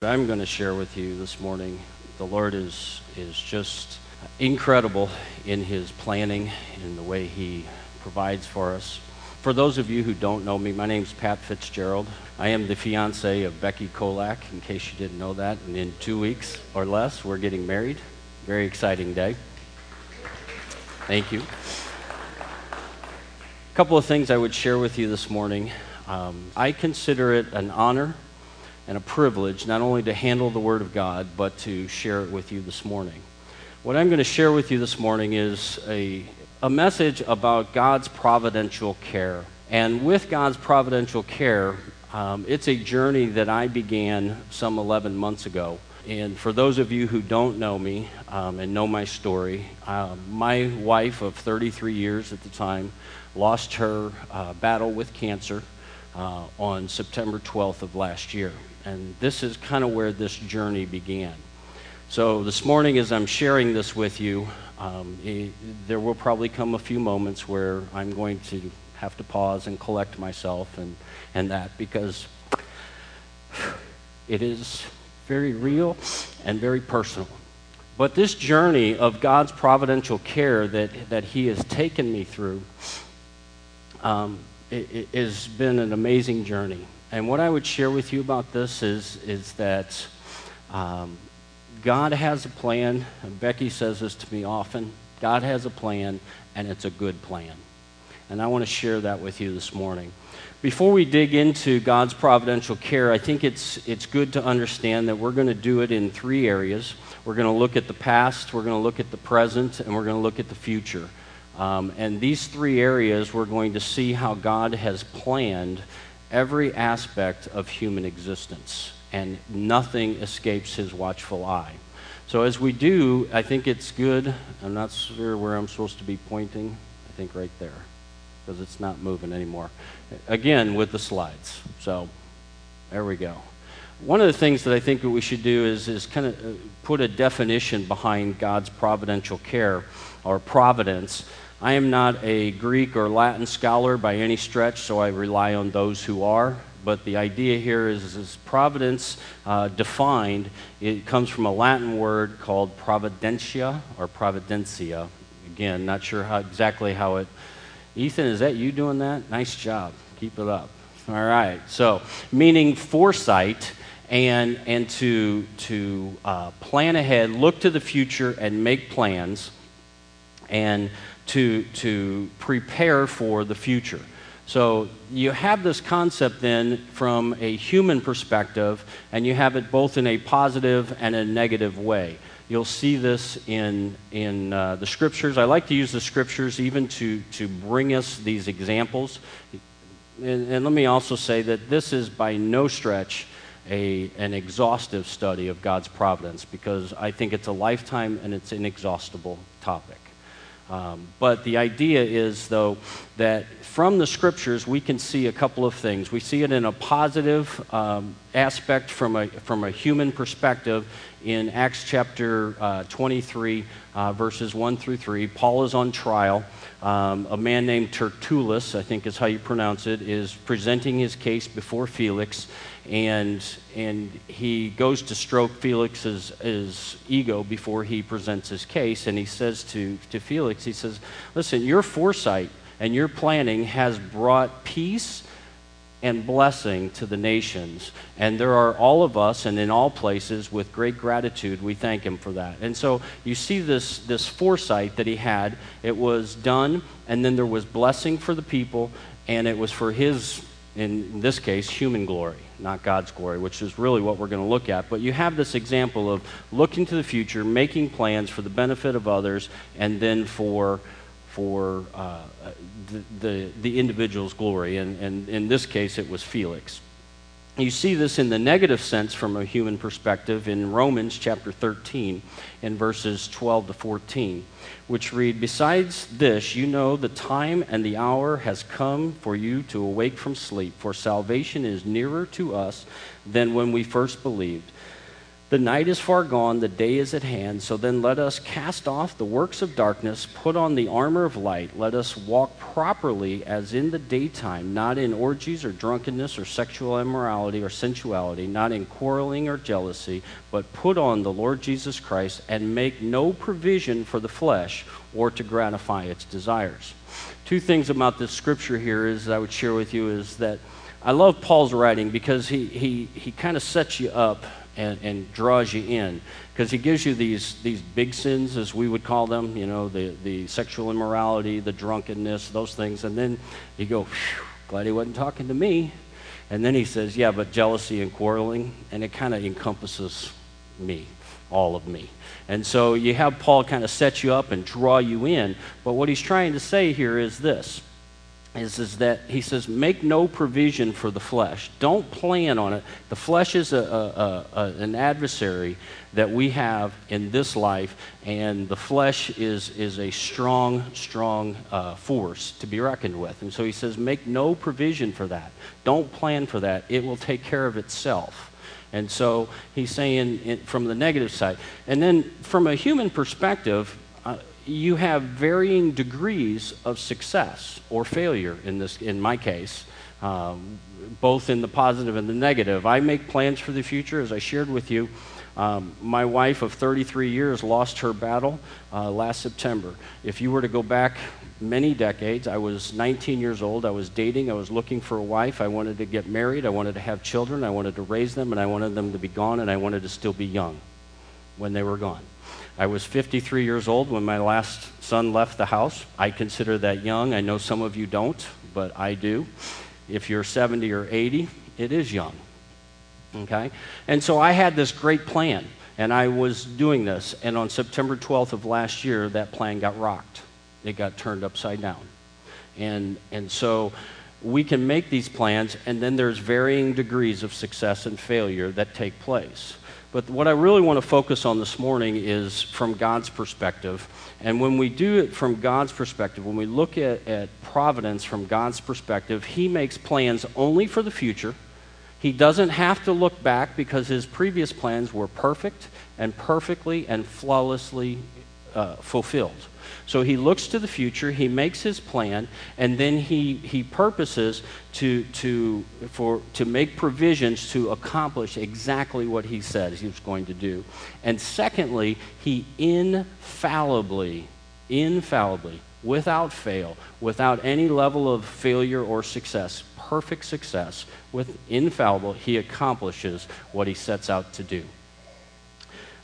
I'm going to share with you this morning. The Lord is, is just incredible in his planning, in the way he provides for us. For those of you who don't know me, my name is Pat Fitzgerald. I am the fiance of Becky Kolak, in case you didn't know that. And in two weeks or less, we're getting married. Very exciting day. Thank you. A couple of things I would share with you this morning. Um, I consider it an honor and a privilege not only to handle the Word of God, but to share it with you this morning. What I'm going to share with you this morning is a, a message about God's providential care. And with God's providential care, um, it's a journey that I began some 11 months ago. And for those of you who don't know me um, and know my story, uh, my wife of 33 years at the time lost her uh, battle with cancer uh, on September 12th of last year. And this is kind of where this journey began. So this morning, as I'm sharing this with you, um, it, there will probably come a few moments where I'm going to have to pause and collect myself and, and that because it is very real and very personal. But this journey of God's providential care that, that He has taken me through um, it, it has been an amazing journey. And what I would share with you about this is, is that um, God has a plan. Becky says this to me often God has a plan, and it's a good plan. And I want to share that with you this morning. Before we dig into God's providential care, I think it's, it's good to understand that we're going to do it in three areas. We're going to look at the past, we're going to look at the present, and we're going to look at the future. Um, and these three areas, we're going to see how God has planned every aspect of human existence, and nothing escapes his watchful eye. So, as we do, I think it's good. I'm not sure where I'm supposed to be pointing. I think right there, because it's not moving anymore. Again, with the slides. So, there we go. One of the things that I think that we should do is, is kind of uh, put a definition behind God's providential care or providence. I am not a Greek or Latin scholar by any stretch, so I rely on those who are. But the idea here is, is providence uh, defined, it comes from a Latin word called providentia or providencia. Again, not sure how, exactly how it. Ethan, is that you doing that? Nice job. Keep it up. All right. So, meaning foresight and, and to, to uh, plan ahead, look to the future, and make plans. And to, to prepare for the future. So you have this concept then from a human perspective, and you have it both in a positive and a negative way. You'll see this in, in uh, the scriptures. I like to use the scriptures even to, to bring us these examples. And, and let me also say that this is by no stretch a, an exhaustive study of God's providence because I think it's a lifetime and it's an inexhaustible topic. Um, but the idea is, though, that from the scriptures we can see a couple of things. We see it in a positive um, aspect from a, from a human perspective in Acts chapter uh, 23, uh, verses 1 through 3. Paul is on trial. Um, a man named Tertullus, I think is how you pronounce it, is presenting his case before Felix and and he goes to stroke Felix's his ego before he presents his case, and he says to, to Felix, he says, Listen, your foresight and your planning has brought peace and blessing to the nations. And there are all of us, and in all places, with great gratitude, we thank him for that. And so you see this, this foresight that he had. It was done, and then there was blessing for the people, and it was for his, in this case, human glory not God's glory, which is really what we're going to look at. But you have this example of looking to the future, making plans for the benefit of others, and then for for uh, the, the, individual's glory. And, and in this case, it was Felix. You see this in the negative sense from a human perspective in Romans chapter 13 in verses 12 to 14 which read, Besides this, you know the time and the hour has come for you to awake from sleep, for salvation is nearer to us than when we first believed. The night is far gone, the day is at hand. So then let us cast off the works of darkness, put on the armor of light. Let us walk properly as in the daytime, not in orgies or drunkenness or sexual immorality or sensuality, not in quarreling or jealousy, but put on the Lord Jesus Christ and make no provision for the flesh or to gratify its desires. Two things about this scripture here is I would share with you is that I love Paul's writing because he, he, he kind of sets you up and, and draws you in because he gives you these, these big sins, as we would call them, you know, the, the sexual immorality, the drunkenness, those things. And then you go, glad he wasn't talking to me. And then he says, yeah, but jealousy and quarreling, and it kind of encompasses me, all of me. And so you have Paul kind of set you up and draw you in. But what he's trying to say here is this is, is that he says, make no provision for the flesh. Don't plan on it. The flesh is a, a, a, an adversary that we have in this life, and the flesh is, is a strong, strong uh, force to be reckoned with. And so he says, make no provision for that. Don't plan for that. It will take care of itself. And so he's saying it from the negative side. And then from a human perspective, you have varying degrees of success or failure in this in my case um, both in the positive and the negative. I make plans for the future as i shared with you. Um, my wife of 33 years lost her battle uh, last september. If you were to go back many decades i was 19 years old. I was dating. I was looking for a wife. I wanted to get married. I wanted to have children. I wanted to raise them and i wanted them to be gone and i wanted to still be young when they were gone I was 53 years old when my last son left the house. I consider that young. I know some of you don't, but I do. If you're 70 or 80, it is young. Okay? And so I had this great plan, and I was doing this. And on September 12th of last year, that plan got rocked, it got turned upside down. And, and so we can make these plans, and then there's varying degrees of success and failure that take place. But what I really want to focus on this morning is from God's perspective. And when we do it from God's perspective, when we look at, at providence from God's perspective, He makes plans only for the future. He doesn't have to look back because His previous plans were perfect and perfectly and flawlessly uh, fulfilled. So he looks to the future, he makes his plan, and then he, he purposes to, to, for, to make provisions to accomplish exactly what he said he was going to do. And secondly, he infallibly, infallibly, without fail, without any level of failure or success, perfect success, with infallible, he accomplishes what he sets out to do.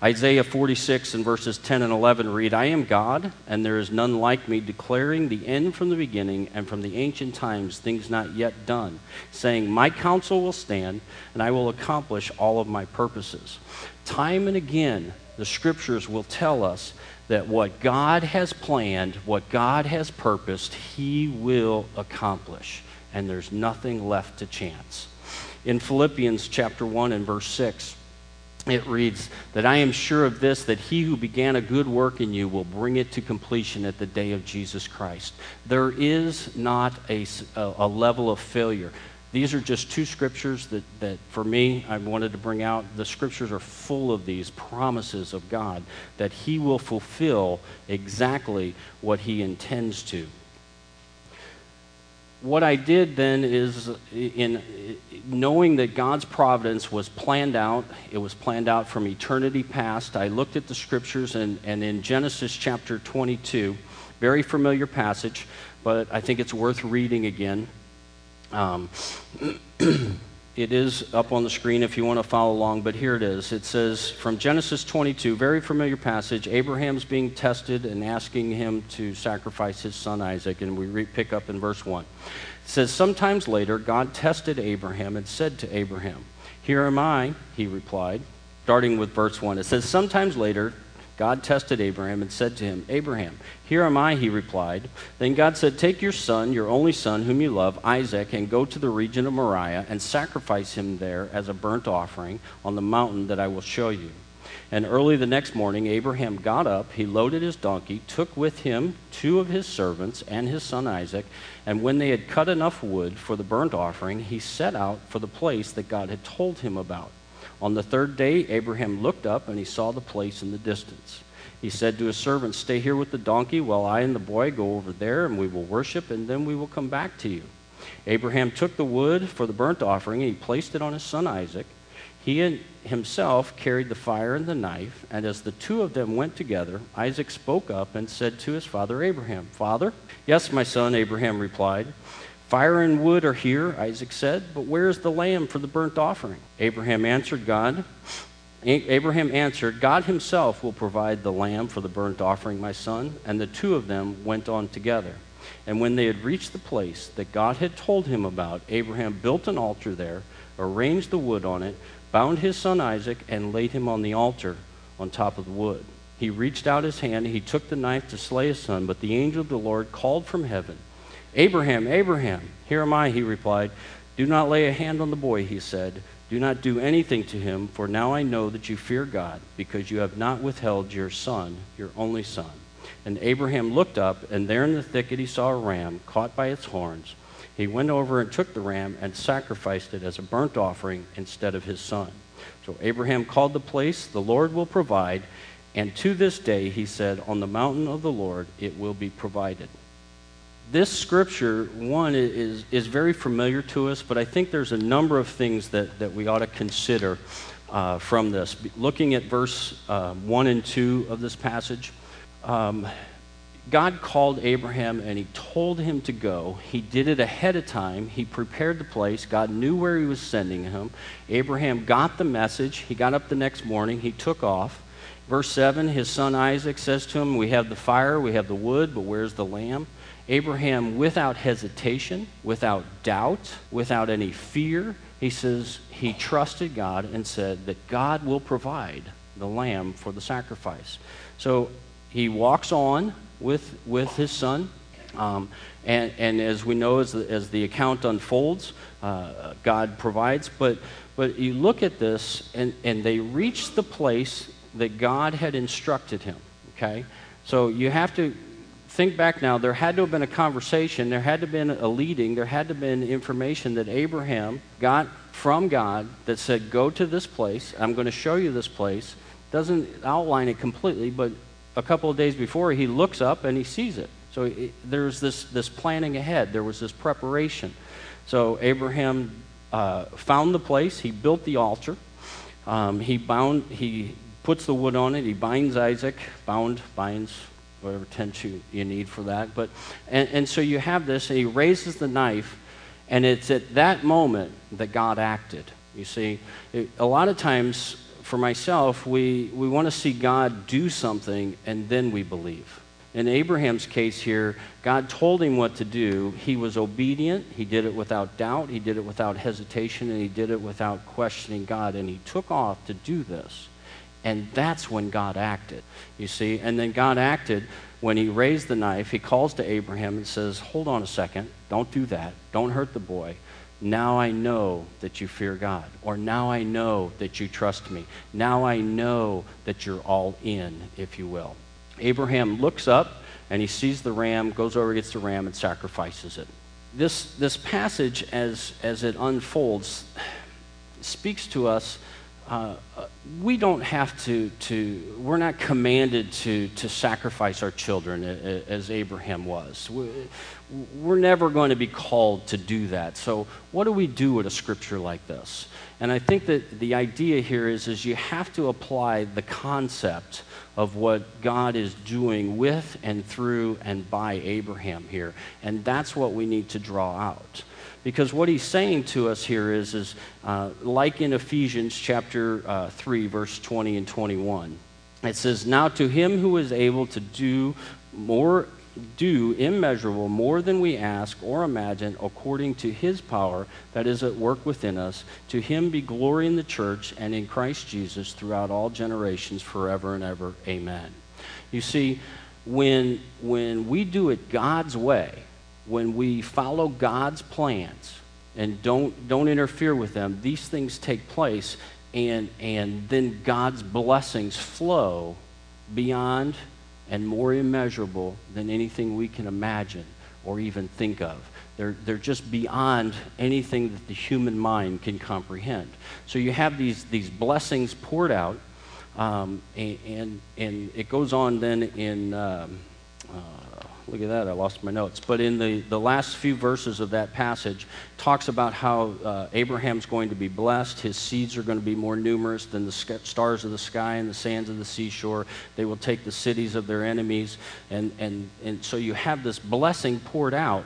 Isaiah 46 and verses 10 and 11 read, I am God, and there is none like me, declaring the end from the beginning and from the ancient times things not yet done, saying, My counsel will stand, and I will accomplish all of my purposes. Time and again, the scriptures will tell us that what God has planned, what God has purposed, He will accomplish, and there's nothing left to chance. In Philippians chapter 1 and verse 6, it reads that I am sure of this, that he who began a good work in you will bring it to completion at the day of Jesus Christ. There is not a, a, level of failure. These are just two scriptures that, that, for me, I wanted to bring out. The scriptures are full of these promises of God that He will fulfill exactly what He intends to what I did then is, in knowing that God's providence was planned out, it was planned out from eternity past. I looked at the scriptures, and, and in Genesis chapter 22, very familiar passage, but I think it's worth reading again. Um, It is up on the screen if you want to follow along, but here it is. It says from Genesis 22, very familiar passage. Abraham's being tested and asking him to sacrifice his son Isaac, and we re- pick up in verse 1. It says, Sometimes later, God tested Abraham and said to Abraham, Here am I, he replied. Starting with verse 1, it says, Sometimes later, God tested Abraham and said to him, Abraham, here am I, he replied. Then God said, Take your son, your only son, whom you love, Isaac, and go to the region of Moriah and sacrifice him there as a burnt offering on the mountain that I will show you. And early the next morning, Abraham got up, he loaded his donkey, took with him two of his servants and his son Isaac, and when they had cut enough wood for the burnt offering, he set out for the place that God had told him about. On the third day, Abraham looked up and he saw the place in the distance. He said to his servant, Stay here with the donkey while I and the boy go over there, and we will worship, and then we will come back to you. Abraham took the wood for the burnt offering, and he placed it on his son Isaac. He and himself carried the fire and the knife, and as the two of them went together, Isaac spoke up and said to his father Abraham, Father? Yes, my son, Abraham replied. Fire and wood are here, Isaac said, but where is the lamb for the burnt offering? Abraham answered God, Abraham answered, God himself will provide the lamb for the burnt offering, my son. And the two of them went on together. And when they had reached the place that God had told him about, Abraham built an altar there, arranged the wood on it, bound his son Isaac, and laid him on the altar on top of the wood. He reached out his hand, and he took the knife to slay his son, but the angel of the Lord called from heaven, Abraham, Abraham, here am I, he replied. Do not lay a hand on the boy, he said. Do not do anything to him, for now I know that you fear God, because you have not withheld your son, your only son. And Abraham looked up, and there in the thicket he saw a ram caught by its horns. He went over and took the ram and sacrificed it as a burnt offering instead of his son. So Abraham called the place, The Lord will provide. And to this day, he said, On the mountain of the Lord it will be provided this scripture, one, is, is very familiar to us, but I think there's a number of things that, that we ought to consider uh, from this. Looking at verse uh, 1 and 2 of this passage, um, God called Abraham and he told him to go. He did it ahead of time. He prepared the place. God knew where he was sending him. Abraham got the message. He got up the next morning. He took off. Verse 7 his son Isaac says to him, We have the fire, we have the wood, but where's the lamb? Abraham, without hesitation, without doubt, without any fear, he says he trusted God and said that God will provide the lamb for the sacrifice. So he walks on with, with his son. Um, and, and as we know, as the, as the account unfolds, uh, God provides. But, but you look at this, and, and they reach the place that God had instructed him. Okay? So you have to think back now, there had to have been a conversation, there had to have been a leading, there had to have been information that Abraham got from God that said, Go to this place, I'm going to show you this place. Doesn't outline it completely, but a couple of days before, he looks up and he sees it. So it, there's this, this planning ahead, there was this preparation. So Abraham uh, found the place, he built the altar, um, he bound, he puts the wood on it, he binds Isaac, bound, binds, whatever tense you, you need for that. But, and, and so you have this, and he raises the knife, and it's at that moment that God acted. You see, it, a lot of times for myself, we, we want to see God do something and then we believe. In Abraham's case here, God told him what to do. He was obedient. He did it without doubt. He did it without hesitation. And he did it without questioning God. And he took off to do this. And that's when God acted, you see. And then God acted when he raised the knife. He calls to Abraham and says, Hold on a second. Don't do that. Don't hurt the boy. Now I know that you fear God. Or now I know that you trust me. Now I know that you're all in, if you will. Abraham looks up and he sees the ram, goes over, gets the ram, and sacrifices it. This, this passage, as, as it unfolds, speaks to us uh, we don't have to, to, we're not commanded to, to sacrifice our children as Abraham was. We're never going to be called to do that. So, what do we do with a scripture like this? And I think that the idea here is, is you have to apply the concept of what God is doing with and through and by Abraham here. And that's what we need to draw out. Because what he's saying to us here is, is uh, like in Ephesians chapter uh, 3, verse 20 and 21. It says, Now to him who is able to do more, do immeasurable more than we ask or imagine according to his power that is at work within us, to him be glory in the church and in Christ Jesus throughout all generations, forever and ever. Amen. You see, when, when we do it God's way, when we follow God's plans and don't, don't interfere with them, these things take place, and, and then God's blessings flow beyond and more immeasurable than anything we can imagine or even think of. They're, they're just beyond anything that the human mind can comprehend. So you have these, these blessings poured out, um, and, and, and, it goes on then in. Um, uh, look at that, I lost my notes. But in the, the last few verses of that passage, talks about how uh, Abraham's going to be blessed. His seeds are going to be more numerous than the stars of the sky and the sands of the seashore. They will take the cities of their enemies. And, and, and so you have this blessing poured out.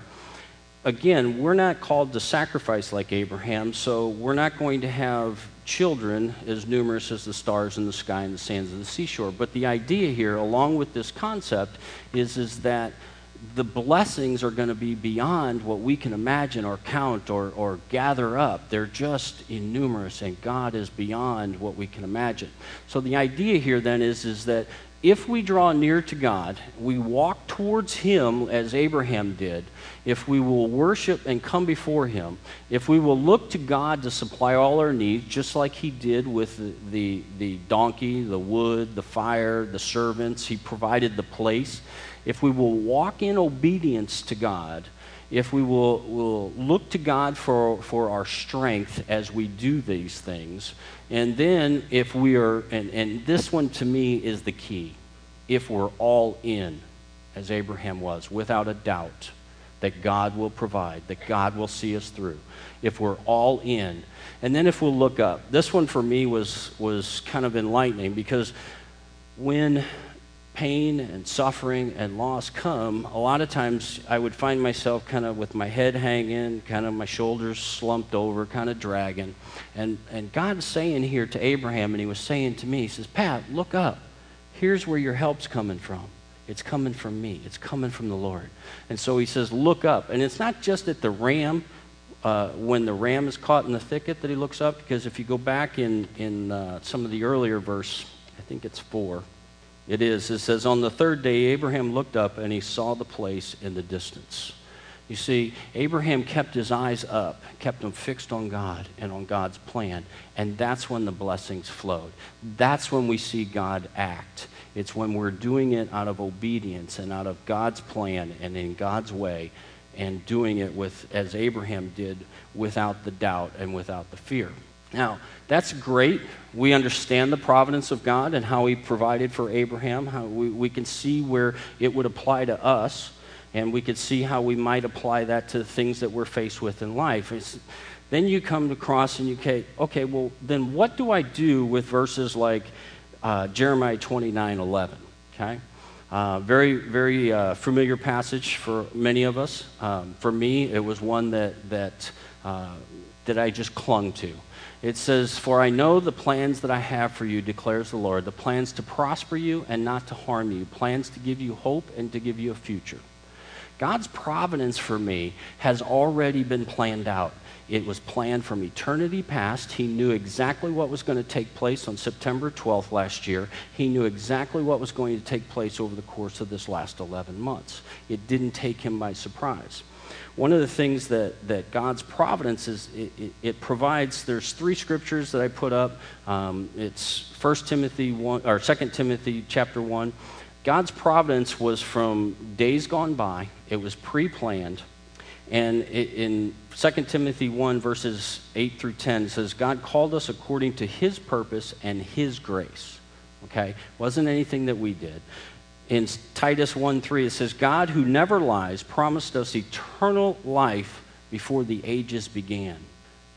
Again, we're not called to sacrifice like Abraham, so we're not going to have children as numerous as the stars in the sky and the sands of the seashore. But the idea here, along with this concept, is, is that the blessings are going to be beyond what we can imagine or count or, or gather up. They're just innumerous, and God is beyond what we can imagine. So the idea here then is, is that if we draw near to God, we walk towards Him as Abraham did, if we will worship and come before Him, if we will look to God to supply all our needs, just like He did with the, the, donkey, the wood, the fire, the servants, He provided the place. If we will walk in obedience to God, if we will, will look to God for, for our strength as we do these things, and then if we are, and, and this one to me is the key, if we're all in, as Abraham was, without a doubt, that God will provide, that God will see us through, if we're all in. And then if we'll look up, this one for me was, was kind of enlightening because when pain and suffering and loss come, a lot of times I would find myself kind of with my head hanging, kind of my shoulders slumped over, kind of dragging. And, and God's saying here to Abraham, and he was saying to me, he says, Pat, look up. Here's where your help's coming from. It's coming from me. It's coming from the Lord. And so he says, look up. And it's not just at the ram, uh, when the ram is caught in the thicket that he looks up, because if you go back in, in uh, some of the earlier verse, I think it's four, it is. It says, On the third day, Abraham looked up and he saw the place in the distance. You see, Abraham kept his eyes up, kept them fixed on God and on God's plan. And that's when the blessings flowed. That's when we see God act. It's when we're doing it out of obedience and out of God's plan and in God's way and doing it with, as Abraham did, without the doubt and without the fear. Now, that's great. We understand the providence of God and how He provided for Abraham. How we, we can see where it would apply to us, and we could see how we might apply that to the things that we're faced with in life. It's, then you come across and you say, okay, well, then what do I do with verses like uh, Jeremiah 29 11? Okay? Uh, very, very uh, familiar passage for many of us. Um, for me, it was one that, that, uh, that I just clung to. It says, For I know the plans that I have for you, declares the Lord, the plans to prosper you and not to harm you, plans to give you hope and to give you a future. God's providence for me has already been planned out. It was planned from eternity past. He knew exactly what was going to take place on September 12th last year. He knew exactly what was going to take place over the course of this last 11 months. It didn't take him by surprise one of the things that, that God's providence is, it, it, it provides, there's three scriptures that I put up. Um, it's 1 Timothy 1, or 2 Timothy chapter 1. God's providence was from days gone by. It was pre-planned. And it, in 2 Timothy 1, verses 8 through 10, it says, God called us according to his purpose and his grace. Okay? Wasn't anything that we did in Titus 1 3, it says, God who never lies promised us eternal life before the ages began.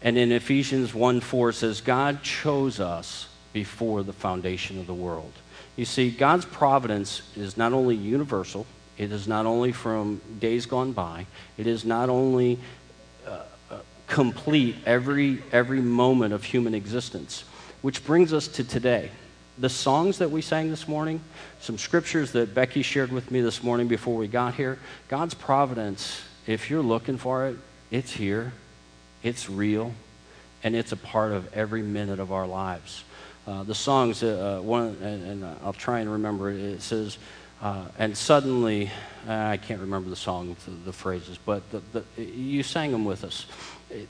And in Ephesians 1 4, it says, God chose us before the foundation of the world. You see, God's providence is not only universal, it is not only from days gone by, it is not only uh, uh complete every, every moment of human existence, which brings us to today the songs that we sang this morning, some scriptures that Becky shared with me this morning before we got here, God's providence, if you're looking for it, it's here, it's real, and it's a part of every minute of our lives. Uh, the songs, uh, uh one, and, and, I'll try and remember it, it says, uh, and suddenly, I can't remember the song, the, the phrases, but the, the, you sang them with us.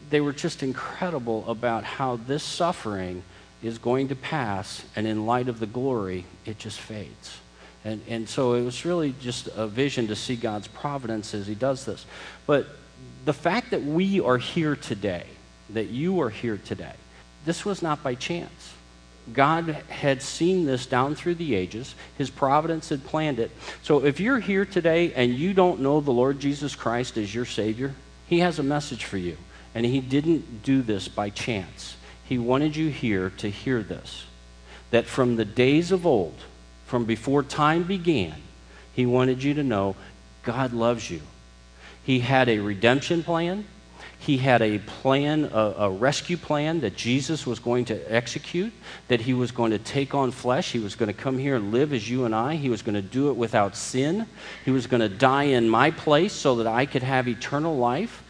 They were just incredible about how this suffering is going to pass, and in light of the glory, it just fades. And, and so it was really just a vision to see God's providence as He does this. But the fact that we are here today, that you are here today, this was not by chance. God had seen this down through the ages. His providence had planned it. So if you're here today and you don't know the Lord Jesus Christ as your Savior, He has a message for you. And He didn't do this by chance. He wanted you here to hear this that from the days of old, from before time began, He wanted you to know God loves you. He had a redemption plan. He had a plan, a, a, rescue plan that Jesus was going to execute, that he was going to take on flesh. He was going to come here and live as you and I. He was going to do it without sin. He was going to die in my place so that I could have eternal life.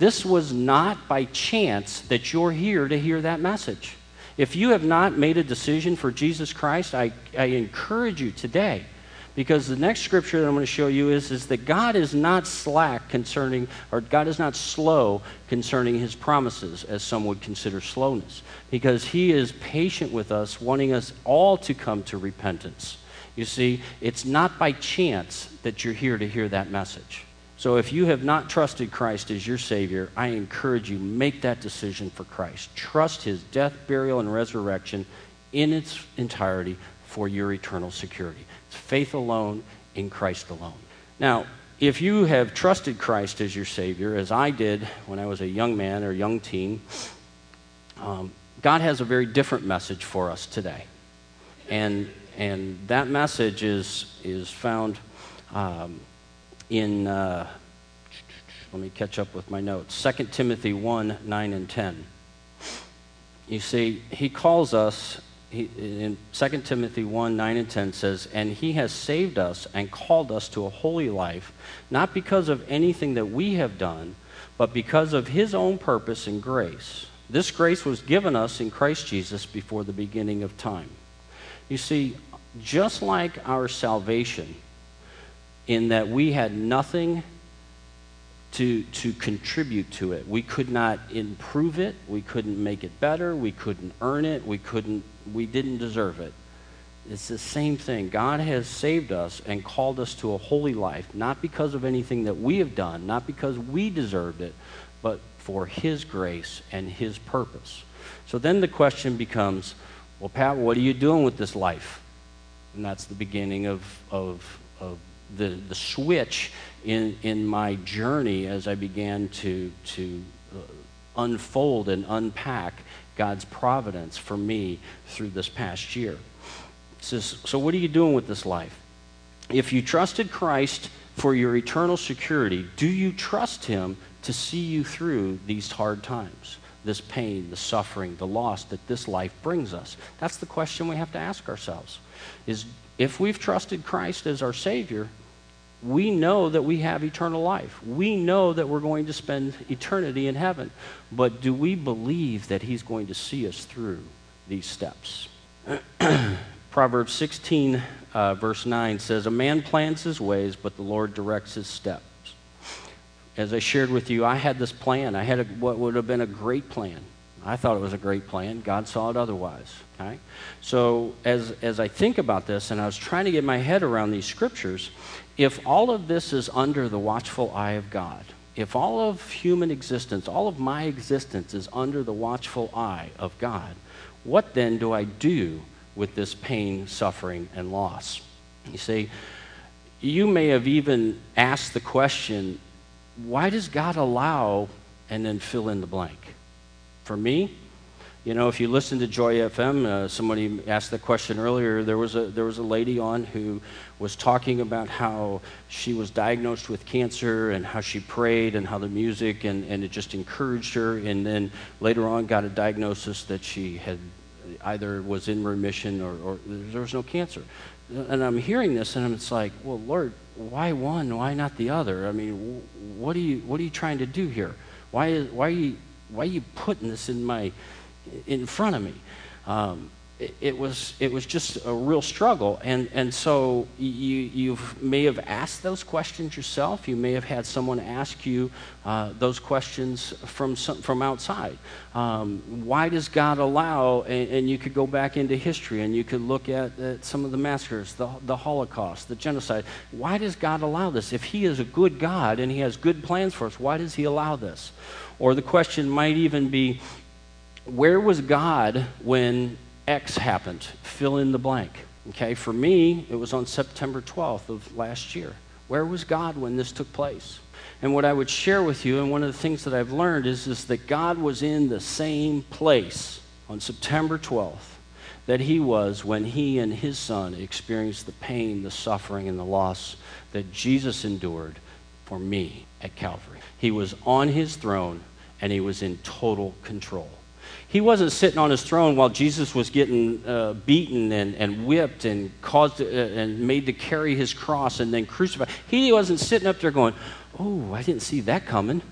This was not by chance that you're here to hear that message. If you have not made a decision for Jesus Christ, I, I encourage you today because the next scripture that I'm going to show you is, is that God is not slack concerning, or God is not slow concerning his promises, as some would consider slowness, because he is patient with us, wanting us all to come to repentance. You see, it's not by chance that you're here to hear that message. So if you have not trusted Christ as your Savior, I encourage you, make that decision for Christ. Trust his death, burial, and resurrection in its entirety for your eternal security. It's faith alone in Christ alone. Now, if you have trusted Christ as your Savior, as I did when I was a young man or young teen, um, God has a very different message for us today. And, and that message is, is found um, in, uh, let me catch up with my notes, 2 Timothy 1 9 and 10. You see, he calls us he, in 2 Timothy 1 9 and 10 says, And he has saved us and called us to a holy life, not because of anything that we have done, but because of his own purpose and grace. This grace was given us in Christ Jesus before the beginning of time. You see, just like our salvation, in that we had nothing to, to contribute to it. We could not improve it. We couldn't make it better. We couldn't earn it. We couldn't, we didn't deserve it. It's the same thing. God has saved us and called us to a holy life, not because of anything that we have done, not because we deserved it, but for His grace and His purpose. So then the question becomes well, Pat, what are you doing with this life? And that's the beginning of, of, of the, the switch in, in my journey as I began to, to uh, unfold and unpack God's providence for me through this past year. Says, so what are you doing with this life? If you trusted Christ for your eternal security, do you trust Him to see you through these hard times? This pain, the suffering, the loss that this life brings us? That's the question we have to ask ourselves. Is if we've trusted Christ as our Savior, we know that we have eternal life. We know that we're going to spend eternity in heaven. But do we believe that He's going to see us through these steps? Proverbs 16, uh, verse 9 says, A man plans his ways, but the Lord directs his steps. As I shared with you, I had this plan. I had a, what would have been a great plan. I thought it was a great plan. God saw it otherwise. Okay? So as, as I think about this, and I was trying to get my head around these scriptures, if all of this is under the watchful eye of God, if all of human existence, all of my existence is under the watchful eye of God, what then do I do with this pain, suffering, and loss? You see, you may have even asked the question, why does God allow, and then fill in the blank? For me, you know, if you listen to Joy FM, uh, somebody asked the question earlier. There was a there was a lady on who was talking about how she was diagnosed with cancer and how she prayed and how the music and, and it just encouraged her. And then later on, got a diagnosis that she had either was in remission or, or there was no cancer. And I'm hearing this, and it's like, well, Lord, why one? Why not the other? I mean, what are you what are you trying to do here? Why why are you why are you putting this in my in front of me. Um, it, was, it was just a real struggle. And, and so you, you may have asked those questions yourself. You may have had someone ask you uh, those questions from, some, from outside. Um, why does God allow, and, and, you could go back into history and you could look at, at some of the massacres, the, the Holocaust, the genocide. Why does God allow this? If He is a good God and He has good plans for us, why does He allow this? Or the question might even be, where was God when X happened? Fill in the blank. Okay, for me, it was on September 12th of last year. Where was God when this took place? And what I would share with you, and one of the things that I've learned, is, is that God was in the same place on September 12th that He was when He and His Son experienced the pain, the suffering, and the loss that Jesus endured for me at Calvary. He was on His throne and He was in total control. He wasn't sitting on his throne while Jesus was getting uh, beaten and, and whipped and caused uh, and made to carry his cross and then crucified. He wasn't sitting up there going, Oh, I didn't see that coming.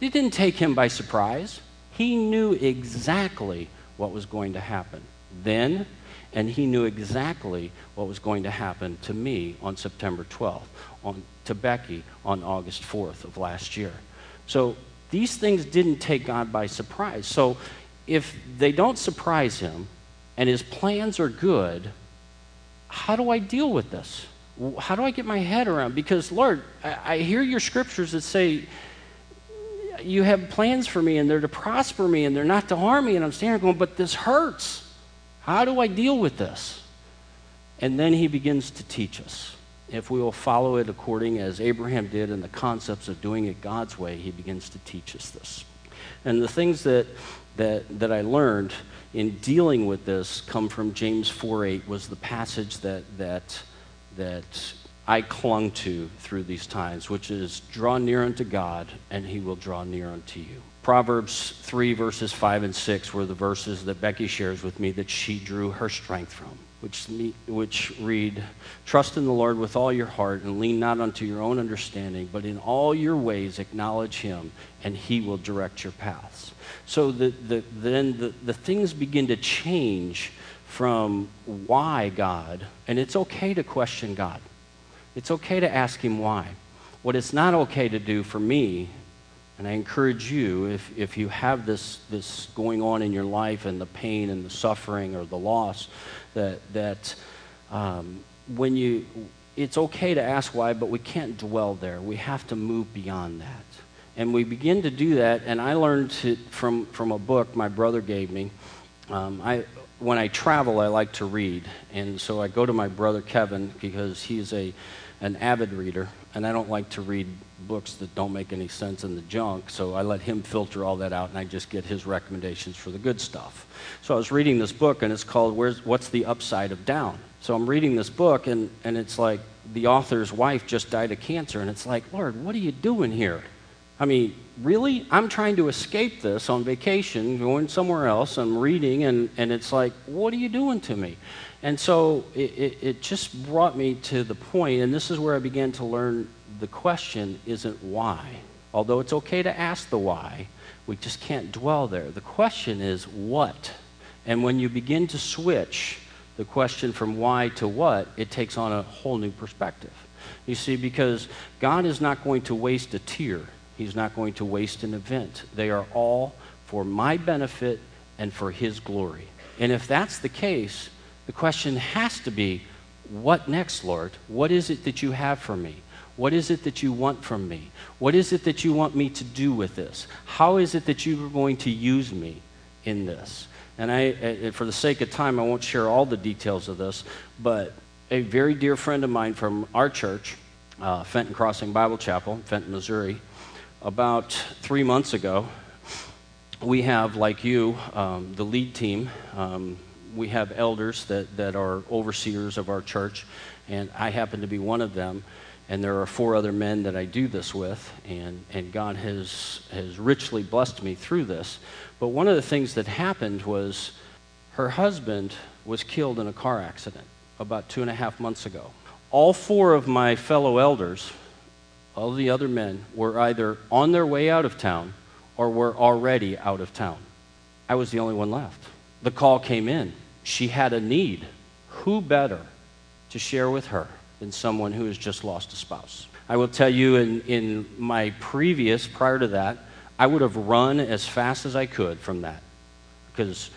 It didn't take him by surprise. He knew exactly what was going to happen then, and he knew exactly what was going to happen to me on September 12th, on, to Becky on August 4th of last year. So these things didn't take God by surprise. So if they don't surprise him and his plans are good, how do I deal with this? How do I get my head around? Because, Lord, I, I hear your scriptures that say, you have plans for me and they're to prosper me and they're not to harm me. And I'm standing there going, but this hurts. How do I deal with this? And then he begins to teach us. If we will follow it according as Abraham did in the concepts of doing it God's way, he begins to teach us this. And the things that that, that I learned in dealing with this come from James 4:8 was the passage that, that, that I clung to through these times, which is draw near unto God, and he will draw near unto you. Proverbs 3, verses 5 and 6 were the verses that Becky shares with me that she drew her strength from which, which read, Trust in the Lord with all your heart and lean not unto your own understanding, but in all your ways acknowledge him, and he will direct your paths. So the, the, then the, the things begin to change from why God, and it's okay to question God. It's okay to ask him why. What it's not okay to do for me and I encourage you, if, if you have this, this going on in your life and the pain and the suffering or the loss, that, that um, when you, it's okay to ask why, but we can't dwell there. We have to move beyond that. And we begin to do that, and I learned it from, from a book my brother gave me. Um, I, when I travel, I like to read. And so I go to my brother Kevin because he's a, an avid reader, and I don't like to read books that don't make any sense in the junk, so I let him filter all that out and I just get his recommendations for the good stuff. So I was reading this book and it's called Where's, What's the Upside of Down? So I'm reading this book and, and it's like the author's wife just died of cancer and it's like, Lord, what are you doing here? I mean, really? I'm trying to escape this on vacation, going somewhere else. I'm reading, and, and it's like, what are you doing to me? And so it, it, it just brought me to the point, and this is where I began to learn the question isn't why. Although it's okay to ask the why, we just can't dwell there. The question is what. And when you begin to switch the question from why to what, it takes on a whole new perspective. You see, because God is not going to waste a tear, He's not going to waste an event. They are all for my benefit and for His glory. And if that's the case, the question has to be what next, Lord? What is it that you have for me? What is it that you want from me? What is it that you want me to do with this? How is it that you are going to use me in this? And I, for the sake of time, I won't share all the details of this, but a very dear friend of mine from our church, uh, Fenton Crossing Bible Chapel, Fenton, Missouri, about three months ago, we have, like you, um, the lead team. Um, we have elders that, that are overseers of our church, and I happen to be one of them and there are four other men that I do this with, and, and God has, has richly blessed me through this. But one of the things that happened was her husband was killed in a car accident about two and a half months ago. All four of my fellow elders, all the other men, were either on their way out of town or were already out of town. I was the only one left. The call came in she had a need. Who better to share with her than someone who has just lost a spouse? I will tell you, in, in my previous, prior to that, I would have run as fast as I could from that because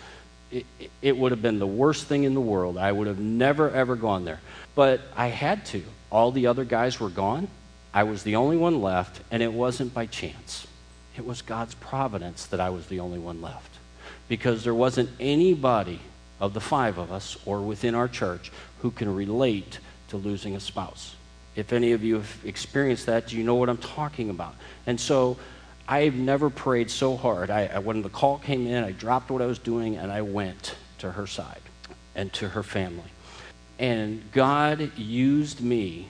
it, it would have been the worst thing in the world. I would have never, ever gone there. But I had to. All the other guys were gone. I was the only one left, and it wasn't by chance. It was God's providence that I was the only one left. Because there wasn't anybody of the five of us or within our church who can relate to losing a spouse. If any of you have experienced that, you know what I'm talking about? And so I've never prayed so hard. I, when the call came in, I dropped what I was doing and I went to her side and to her family. And God used me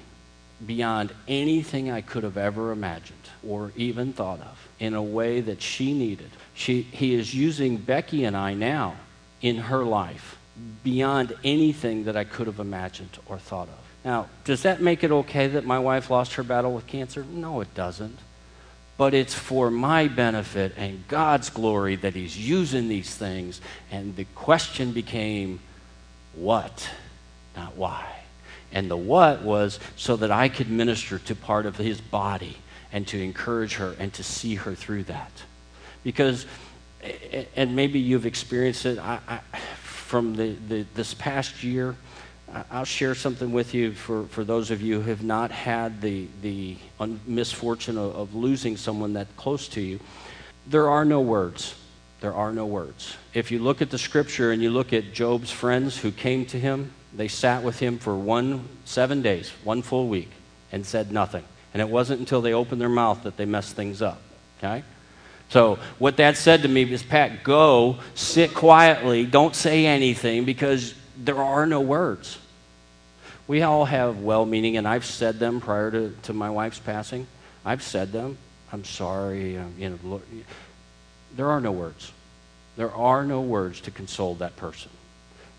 beyond anything I could have ever imagined or even thought of in a way that she needed. She, he is using Becky and I now in her life beyond anything that I could have imagined or thought of. Now, does that make it okay that my wife lost her battle with cancer? No, it doesn't. But it's for my benefit and God's glory that He's using these things. And the question became, what, not why. And the what was so that I could minister to part of His body and to encourage her and to see her through that. Because, and maybe you've experienced it I, I, from the, the, this past year. I'll share something with you for, for those of you who have not had the, the misfortune of, of losing someone that close to you. There are no words. There are no words. If you look at the scripture and you look at Job's friends who came to him, they sat with him for one, seven days, one full week, and said nothing. And it wasn't until they opened their mouth that they messed things up. Okay? So, what that said to me is, Pat, go, sit quietly, don't say anything because there are no words. We all have well meaning, and I've said them prior to, to my wife's passing. I've said them. I'm sorry. Um, you know, look, there are no words. There are no words to console that person.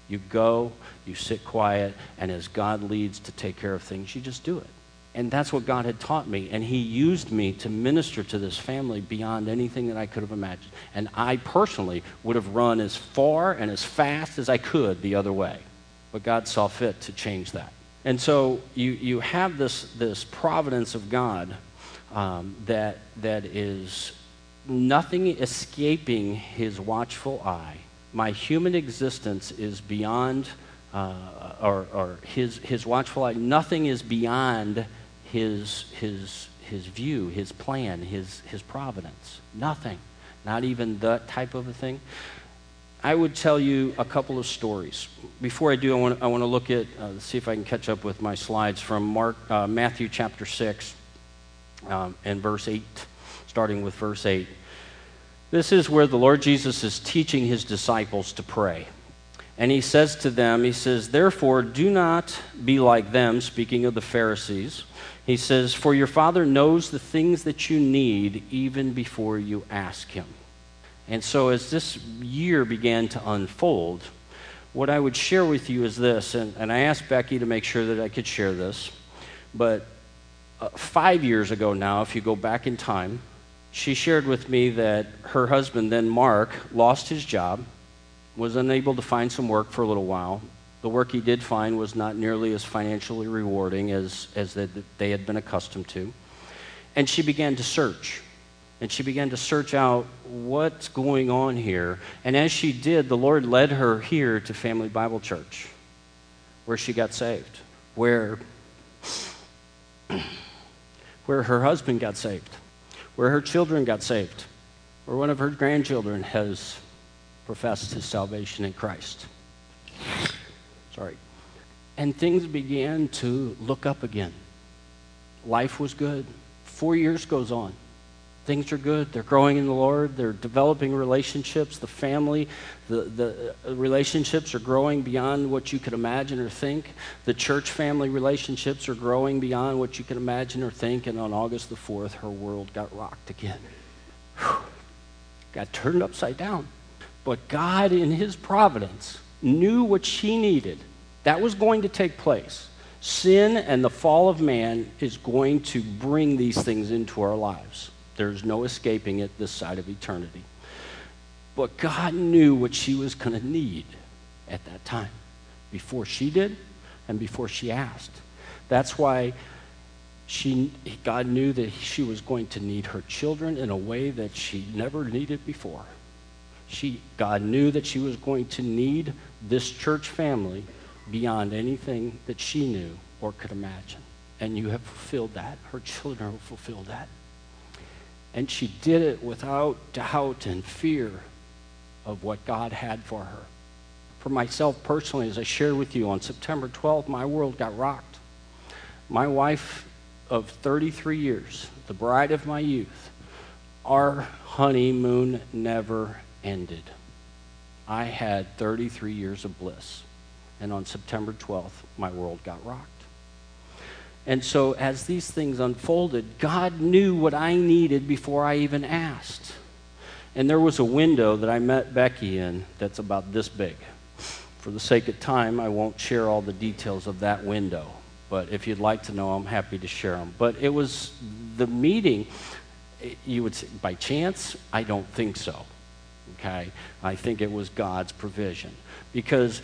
You go, you sit quiet, and as God leads to take care of things, you just do it. And that's what God had taught me. And He used me to minister to this family beyond anything that I could have imagined. And I personally would have run as far and as fast as I could the other way. But God saw fit to change that. And so you, you have this, this providence of God um, that, that is nothing escaping His watchful eye. My human existence is beyond, uh, or, or his, his watchful eye, nothing is beyond his, his, his view, his plan, his, his providence. Nothing. Not even that type of a thing. I would tell you a couple of stories. Before I do, I want, I want to look at, uh, see if I can catch up with my slides from Mark, uh, Matthew chapter 6 um, and verse 8, starting with verse 8. This is where the Lord Jesus is teaching his disciples to pray. And he says to them, He says, Therefore, do not be like them, speaking of the Pharisees he says, For your Father knows the things that you need even before you ask Him. And so, as this year began to unfold, what I would share with you is this, and, and I asked Becky to make sure that I could share this, but uh, five years ago now, if you go back in time, she shared with me that her husband, then Mark, lost his job, was unable to find some work for a little while, the work he did find was not nearly as financially rewarding as, as they had been accustomed to. And she began to search. And she began to search out what's going on here. And as she did, the Lord led her here to Family Bible Church, where she got saved, where, where her husband got saved, where her children got saved, where one of her grandchildren has professed his salvation in Christ. Sorry. And things began to look up again. Life was good. Four years goes on. Things are good. They're growing in the Lord. They're developing relationships. The family, the, the uh, relationships are growing beyond what you could imagine or think. The church family relationships are growing beyond what you could imagine or think. And on August the 4th, her world got rocked again. Whew. Got turned upside down. But God, in His providence, knew what she needed. That was going to take place. Sin and the fall of man is going to bring these things into our lives. There's no escaping it this side of eternity. But God knew what she was going to need. at that time, before she did and before she asked. That's why she, God knew that she was going to need her children in a way that she never needed before. She, God knew that she was going to need this church family beyond anything that she knew or could imagine. And you have fulfilled that. Her children have fulfilled that. And she did it without doubt and fear of what God had for her. For myself personally, as I shared with you on September 12th, my world got rocked. My wife of 33 years, the bride of my youth, our honeymoon never ended. I had 33 years of bliss. And on September 12th, my world got rocked. And so, as these things unfolded, God knew what I needed before I even asked. And there was a window that I met Becky in that's about this big. For the sake of time, I won't share all the details of that window. But if you'd like to know, I'm happy to share them. But it was the meeting, eh, you would say, by chance? I don't think so. Okay? I think it was God's provision. Because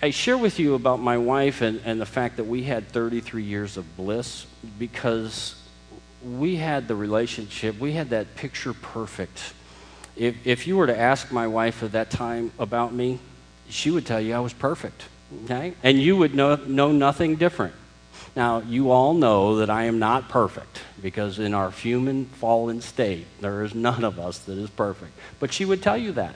I share with you about my wife and, and the fact that we had 33 years of bliss because we had the relationship, we had that picture perfect. If, if you were to ask my wife at that time about me, she would tell you I was perfect. Okay? And you would know, know nothing different. Now, you all know that I am not perfect because in our human fallen state, there is none of us that is perfect. But she would tell you that,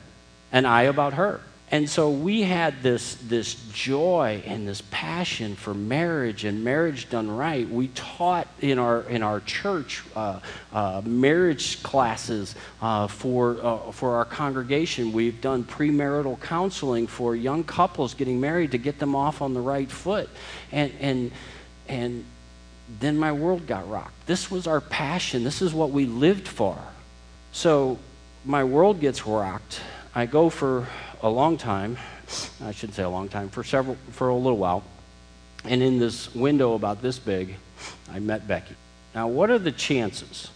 and I about her. And so we had this, this joy and this passion for marriage and marriage done right. We taught in our, in our church uh, uh, marriage classes uh, for, uh, for our congregation. We've done premarital counseling for young couples getting married to get them off on the right foot. And, and, and then my world got rocked. This was our passion, this is what we lived for. So my world gets rocked. I go for a long time, I shouldn't say a long time, for several, for a little while. And in this window about this big, I met Becky. Now, what are the chances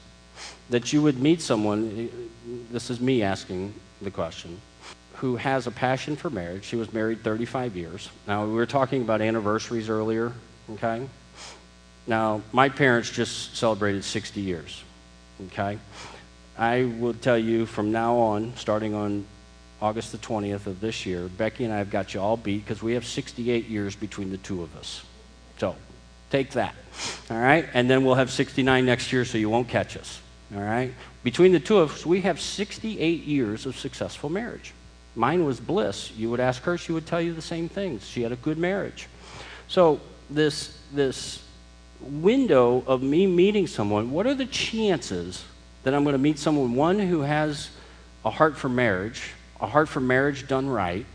that you would meet someone, this is me asking the question, who has a passion for marriage? She was married 35 years. Now, we were talking about anniversaries earlier, okay? Now, my parents just celebrated 60 years, okay? I will tell you from now on, starting on August the 20th of this year, Becky and I have got you all beat because we have 68 years between the two of us. So take that. All right? And then we'll have 69 next year so you won't catch us. All right? Between the two of us, we have 68 years of successful marriage. Mine was bliss. You would ask her, she would tell you the same things. She had a good marriage. So this this window of me meeting someone, what are the chances that I'm going to meet someone one who has a heart for marriage a heart for marriage done right,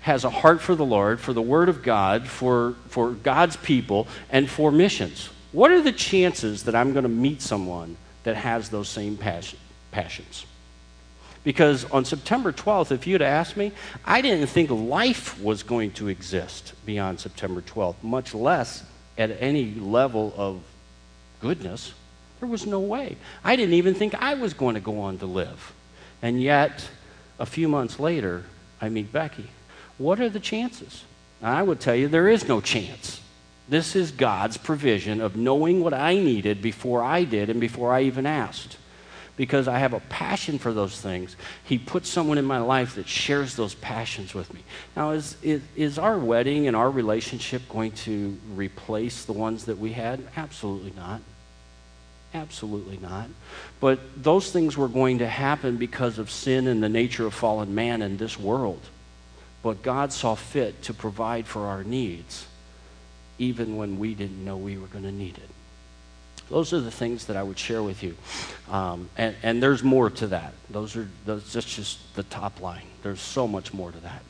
has a heart for the Lord, for the Word of God, for, for God's people, and for missions. What are the chances that I'm going to meet someone that has those same passion, passions? Because on September 12th, if you'd asked me, I didn't think life was going to exist beyond September 12th, much less at any level of goodness. There was no way. I didn't even think I was going to go on to live. And yet, a few months later, I meet Becky. What are the chances? I would tell you there is no chance. This is God's provision of knowing what I needed before I did and before I even asked. Because I have a passion for those things, He puts someone in my life that shares those passions with me. Now, is, is, is our wedding and our relationship going to replace the ones that we had? Absolutely not. Absolutely not. But those things were going to happen because of sin and the nature of fallen man in this world. But God saw fit to provide for our needs, even when we didn't know we were going to need it. Those are the things that I would share with you. Um, and, and there's more to that. Those are those, that's just the top line. There's so much more to that.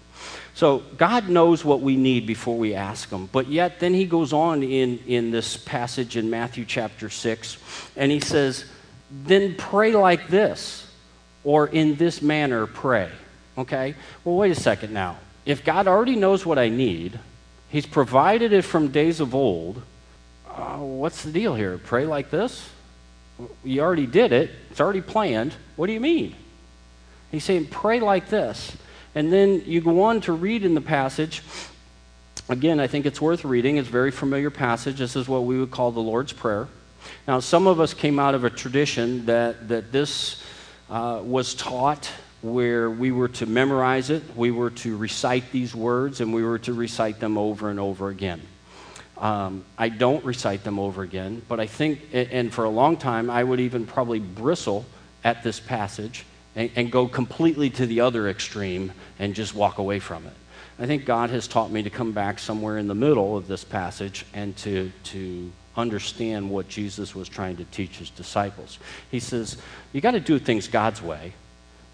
So God knows what we need before we ask Him. But yet, then He goes on in, in this passage in Matthew chapter 6, and He says, Then pray like this, or in this manner pray. Okay? Well, wait a second now. If God already knows what I need, He's provided it from days of old, uh, what's the deal here? Pray like this? You already did it, it's already planned. What do you mean? He's saying, Pray like this. And then you go on to read in the passage. Again, I think it's worth reading. It's a very familiar passage. This is what we would call the Lord's Prayer. Now, some of us came out of a tradition that, that this uh, was taught where we were to memorize it, we were to recite these words, and we were to recite them over and over again. Um, I don't recite them over again, but I think, and for a long time, I would even probably bristle at this passage and, and go completely to the other extreme and just walk away from it. I think God has taught me to come back somewhere in the middle of this passage and to, to understand what Jesus was trying to teach his disciples. He says, You got to do things God's way.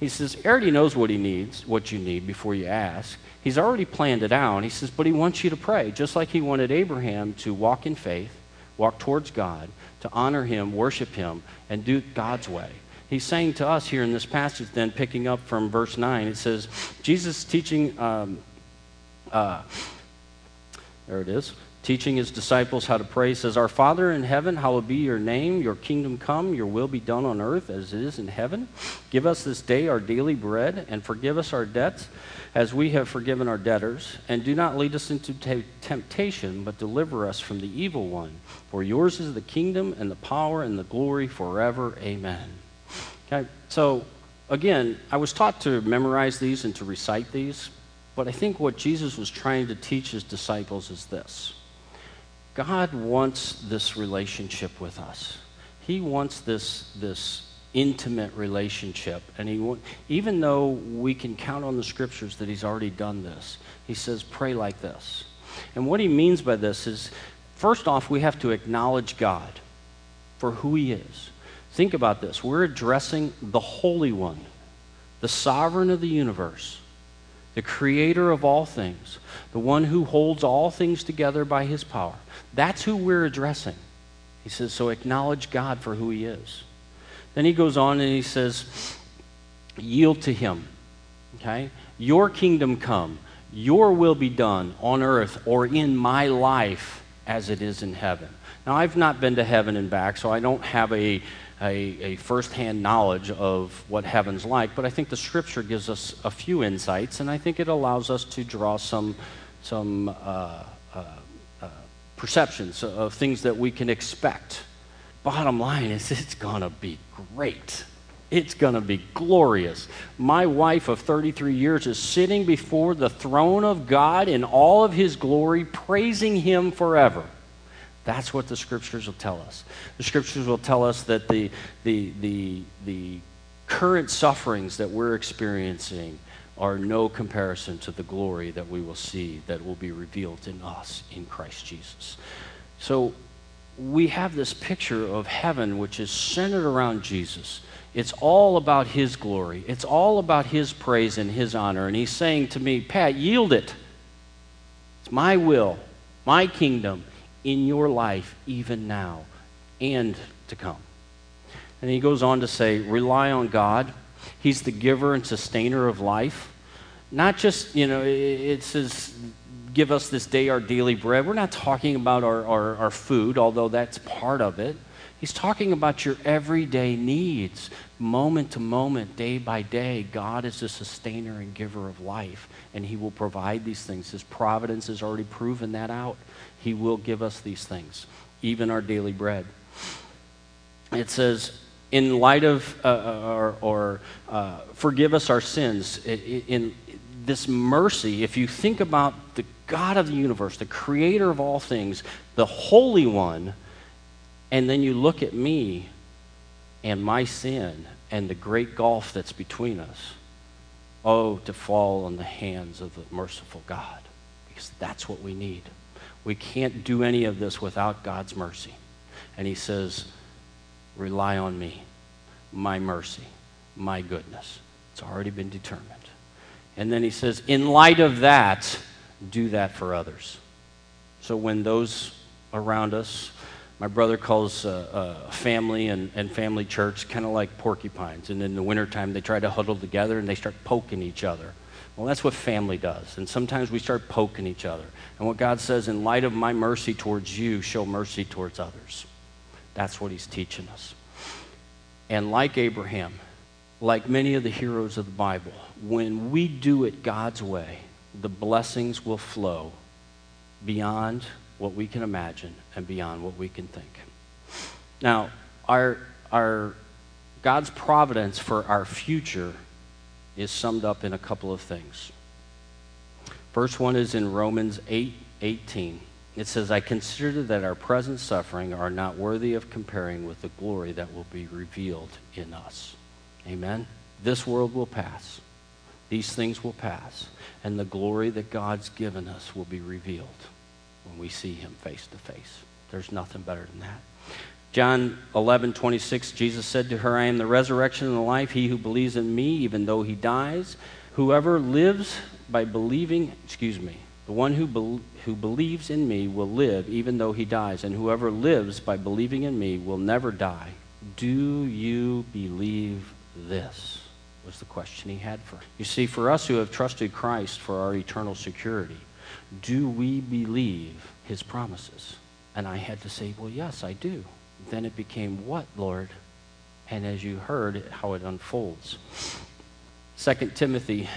He says, He already knows what he needs, what you need before you ask. He's already planned it out. He says, But he wants you to pray, just like he wanted Abraham to walk in faith, walk towards God, to honor him, worship him, and do God's way. He's saying to us here in this passage, then picking up from verse 9, it says, Jesus teaching, um, uh, there it is teaching his disciples how to pray. Says, Our Father in heaven, hallowed be your name. Your kingdom come, your will be done on earth as it is in heaven. Give us this day our daily bread, and forgive us our debts as we have forgiven our debtors. And do not lead us into t- temptation, but deliver us from the evil one. For yours is the kingdom, and the power, and the glory forever. Amen. Okay, so again, I was taught to memorize these and to recite these. But I think what Jesus was trying to teach his disciples is this God wants this relationship with us. He wants this, this intimate relationship. And he, even though we can count on the scriptures that he's already done this, he says, pray like this. And what he means by this is, first off, we have to acknowledge God for who he is. Think about this. We're addressing the Holy One, the sovereign of the universe, the creator of all things, the one who holds all things together by his power. That's who we're addressing. He says, so acknowledge God for who he is. Then he goes on and he says, yield to him. Okay? Your kingdom come, your will be done on earth or in my life as it is in heaven. Now, I've not been to heaven and back, so I don't have a, a, a firsthand knowledge of what heaven's like, but I think the scripture gives us a few insights, and I think it allows us to draw some, some uh, uh, uh, perceptions of things that we can expect. Bottom line is, it's going to be great. It's going to be glorious. My wife of 33 years is sitting before the throne of God in all of his glory, praising him forever. That's what the scriptures will tell us. The scriptures will tell us that the, the, the, the current sufferings that we're experiencing are no comparison to the glory that we will see that will be revealed in us in Christ Jesus. So we have this picture of heaven which is centered around Jesus. It's all about his glory. It's all about his praise and his honor. And he's saying to me, Pat, yield it. It's my will, my kingdom in your life, even now and to come. And he goes on to say, rely on God. He's the giver and sustainer of life. Not just, you know, it says, give us this day our daily bread. We're not talking about our, our, our food, although that's part of it. He's talking about your everyday needs, moment to moment, day by day. God is the sustainer and giver of life, and He will provide these things. His providence has already proven that out. He will give us these things, even our daily bread. It says, in light of, uh, uh or, or uh, forgive us our sins, in, in this mercy, if you think about the God of the universe, the creator of all things, the Holy One, and then you look at me and my sin and the great gulf that's between us, oh, to fall on the hands of the merciful God, because that's what we need. We can't do any of this without God's mercy. And he says, rely on me, my mercy, my goodness. It's already been determined. And then he says, in light of that, do that for others. So when those around us, my brother calls uh, uh, family and, and family church kind of like porcupines. And in the wintertime, they try to huddle together and they start poking each other. Well, that's what family does. And sometimes we start poking each other. And what God says, in light of my mercy towards you, show mercy towards others. That's what he's teaching us. And like Abraham, like many of the heroes of the Bible, when we do it God's way, the blessings will flow beyond what we can imagine and beyond what we can think. Now, our, our God's providence for our future is summed up in a couple of things. First one is in Romans 8 18. It says, I consider that our present suffering are not worthy of comparing with the glory that will be revealed in us. Amen. This world will pass. These things will pass. And the glory that God's given us will be revealed when we see him face to face. There's nothing better than that. John 11, 26, Jesus said to her, I am the resurrection and the life. He who believes in me, even though he dies, whoever lives by believing, excuse me, the one who, be, who believes in me will live even though he dies, and whoever lives by believing in me will never die. Do you believe this? Was the question he had for. You see, for us who have trusted Christ for our eternal security, do we believe his promises? And I had to say, Well, yes, I do. Then it became, What, Lord? And as you heard, how it unfolds. 2 Timothy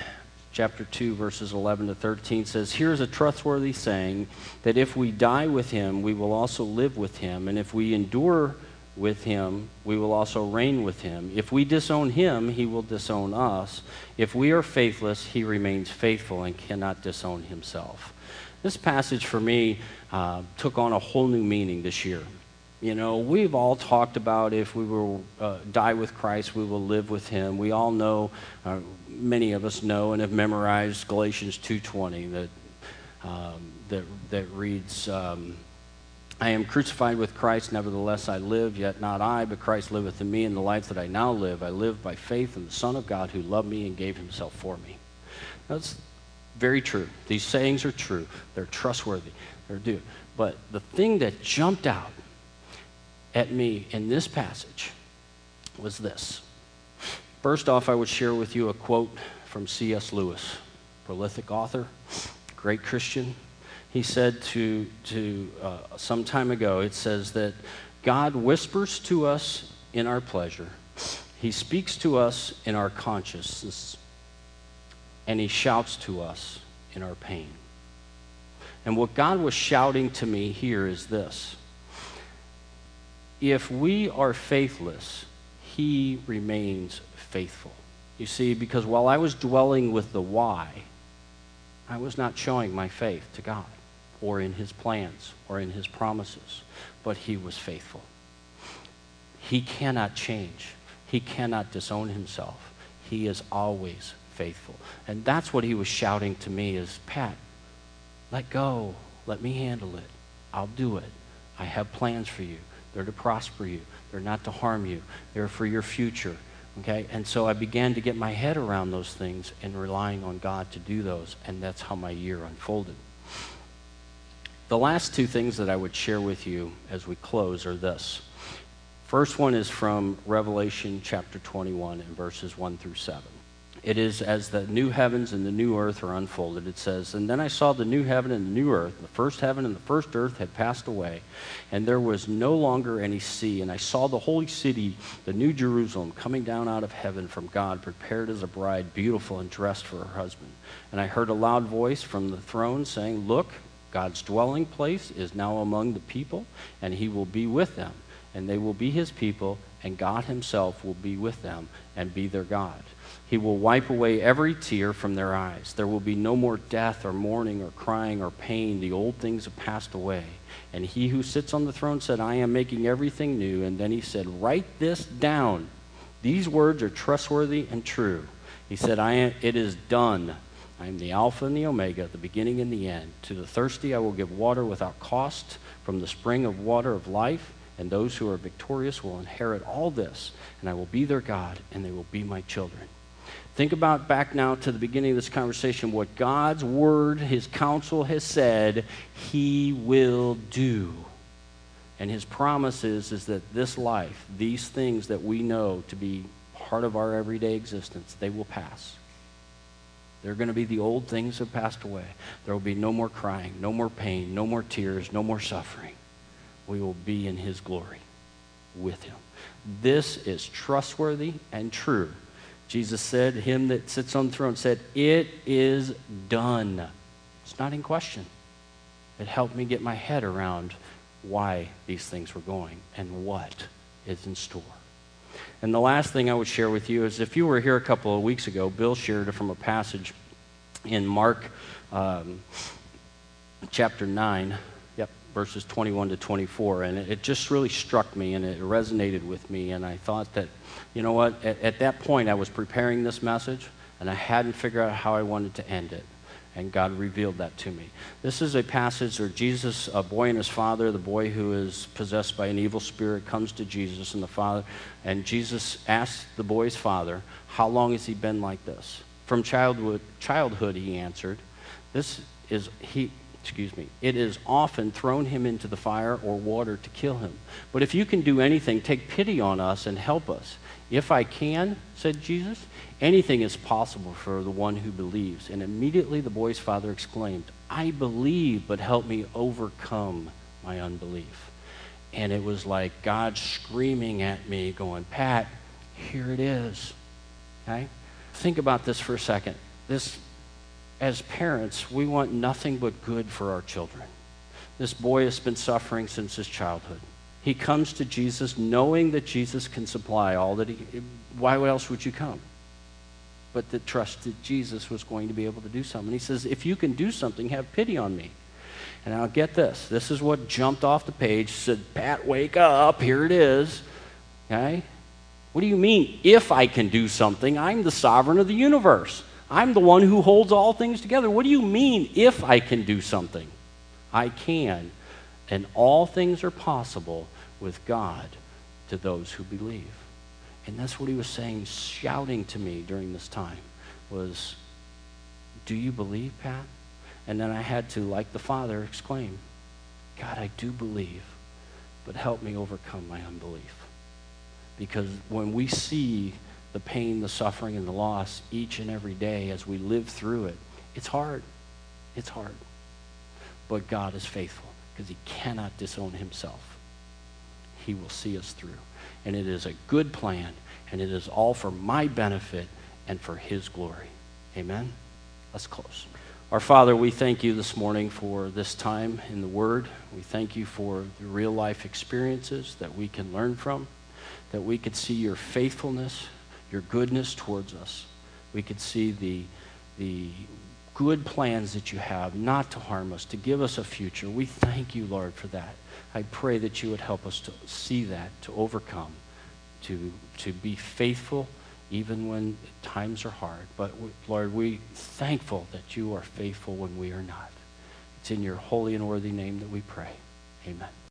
chapter 2 verses 11 to 13 says here's a trustworthy saying that if we die with him we will also live with him and if we endure with him we will also reign with him. If we disown him he will disown us. If we are faithless he remains faithful and cannot disown himself. This passage for me uh, took on a whole new meaning this year. You know, we've all talked about if we will uh, die with Christ, we will live with Him. We all know, uh, many of us know, and have memorized Galatians 2:20 that um, that that reads, um, "I am crucified with Christ; nevertheless I live. Yet not I, but Christ liveth in me. And the life that I now live, I live by faith in the Son of God who loved me and gave Himself for me." That's very true. These sayings are true. They're trustworthy. They're due. But the thing that jumped out at me in this passage was this. First off, I would share with you a quote from C.S. Lewis, prolific author, great Christian. He said to, to uh, some time ago, it says that God whispers to us in our pleasure, He speaks to us in our consciousness, and He shouts to us in our pain. And what God was shouting to me here is this if we are faithless, he remains faithful. You see, because while I was dwelling with the why, I was not showing my faith to God or in his plans or in his promises, but he was faithful. He cannot change. He cannot disown himself. He is always faithful. And that's what he was shouting to me is, Pat, let go. Let me handle it. I'll do it. I have plans for you. They're to prosper you. They're not to harm you. They're for your future. Okay? And so I began to get my head around those things and relying on God to do those. And that's how my year unfolded. The last two things that I would share with you as we close are this. First one is from Revelation chapter 21 and verses 1 through 7 it is as the new heavens and the new earth are unfolded. It says, And then I saw the new heaven and the new earth. The first heaven and the first earth had passed away, and there was no longer any sea. And I saw the holy city, the new Jerusalem, coming down out of heaven from God, prepared as a bride, beautiful and dressed for her husband. And I heard a loud voice from the throne saying, Look, God's dwelling place is now among the people, and he will be with them. And they will be his people, and God himself will be with them and be their God. He will wipe away every tear from their eyes. There will be no more death or mourning or crying or pain. The old things have passed away. And he who sits on the throne said, I am making everything new. And then he said, Write this down. These words are trustworthy and true. He said, I am, It is done. I am the Alpha and the Omega, the beginning and the end. To the thirsty I will give water without cost from the spring of water of life. And those who are victorious will inherit all this. And I will be their God, and they will be my children. Think about back now to the beginning of this conversation what God's word, his counsel has said he will do. And his promise is, is that this life, these things that we know to be part of our everyday existence, they will pass. They're going to be the old things have passed away. There will be no more crying, no more pain, no more tears, no more suffering. We will be in his glory with him. This is trustworthy and true Jesus said, Him that sits on the throne said, It is done. It's not in question. It helped me get my head around why these things were going and what is in store. And the last thing I would share with you is if you were here a couple of weeks ago, Bill shared it from a passage in Mark um, chapter 9, yep, verses 21 to 24. And it, it, just really struck me and it resonated with me. And I thought that, you know what, at, at that point I was preparing this message and I hadn't figured out how I wanted to end it and God revealed that to me. This is a passage where Jesus, a boy and his father, the boy who is possessed by an evil spirit, comes to Jesus and the father, and Jesus asks the boy's father, How long has he been like this? From childhood, childhood he answered, This is, he, excuse me, it is often thrown him into the fire or water to kill him. But if you can do anything, take pity on us and help us. If I can, said Jesus, anything is possible for the one who believes. And immediately the boy's father exclaimed, I believe, but help me overcome my unbelief. And it was like God screaming at me, going, Pat, here it is. Okay? Think about this for a second. This, as parents, we want nothing but good for our children. This boy has been suffering since his childhood. He comes to Jesus knowing that Jesus can supply all that he. Why else would you come? But that Jesus was going to be able to do something. He says, If you can do something, have pity on me. And I'll get this. This is what jumped off the page. Said, Pat, wake up. Here it is. Okay? What do you mean, if I can do something? I'm the sovereign of the universe. I'm the one who holds all things together. What do you mean, if I can do something? I can. And all things are possible with God to those who believe. And that's what he was saying, shouting to me during this time was, Do you believe, Pat? And then I had to, like the Father, exclaim, God, I do believe, but help me overcome my unbelief. Because when we see the pain, the suffering, and the loss each and every day as we live through it, it's hard. It's hard. But God is faithful because he cannot disown himself. He will see us through. And it is a good plan, and it is all for my benefit and for His glory. Amen? Let's close. Our Father, we thank you this morning for this time in the Word. We thank you for the real life experiences that we can learn from, that we could see your faithfulness, your goodness towards us. We could see the, the good plans that you have not to harm us, to give us a future. We thank you, Lord, for that. I pray that you would help us to see that, to overcome, to, to be faithful even when times are hard. But Lord, we're thankful that you are faithful when we are not. It's in your holy and worthy name that we pray. Amen.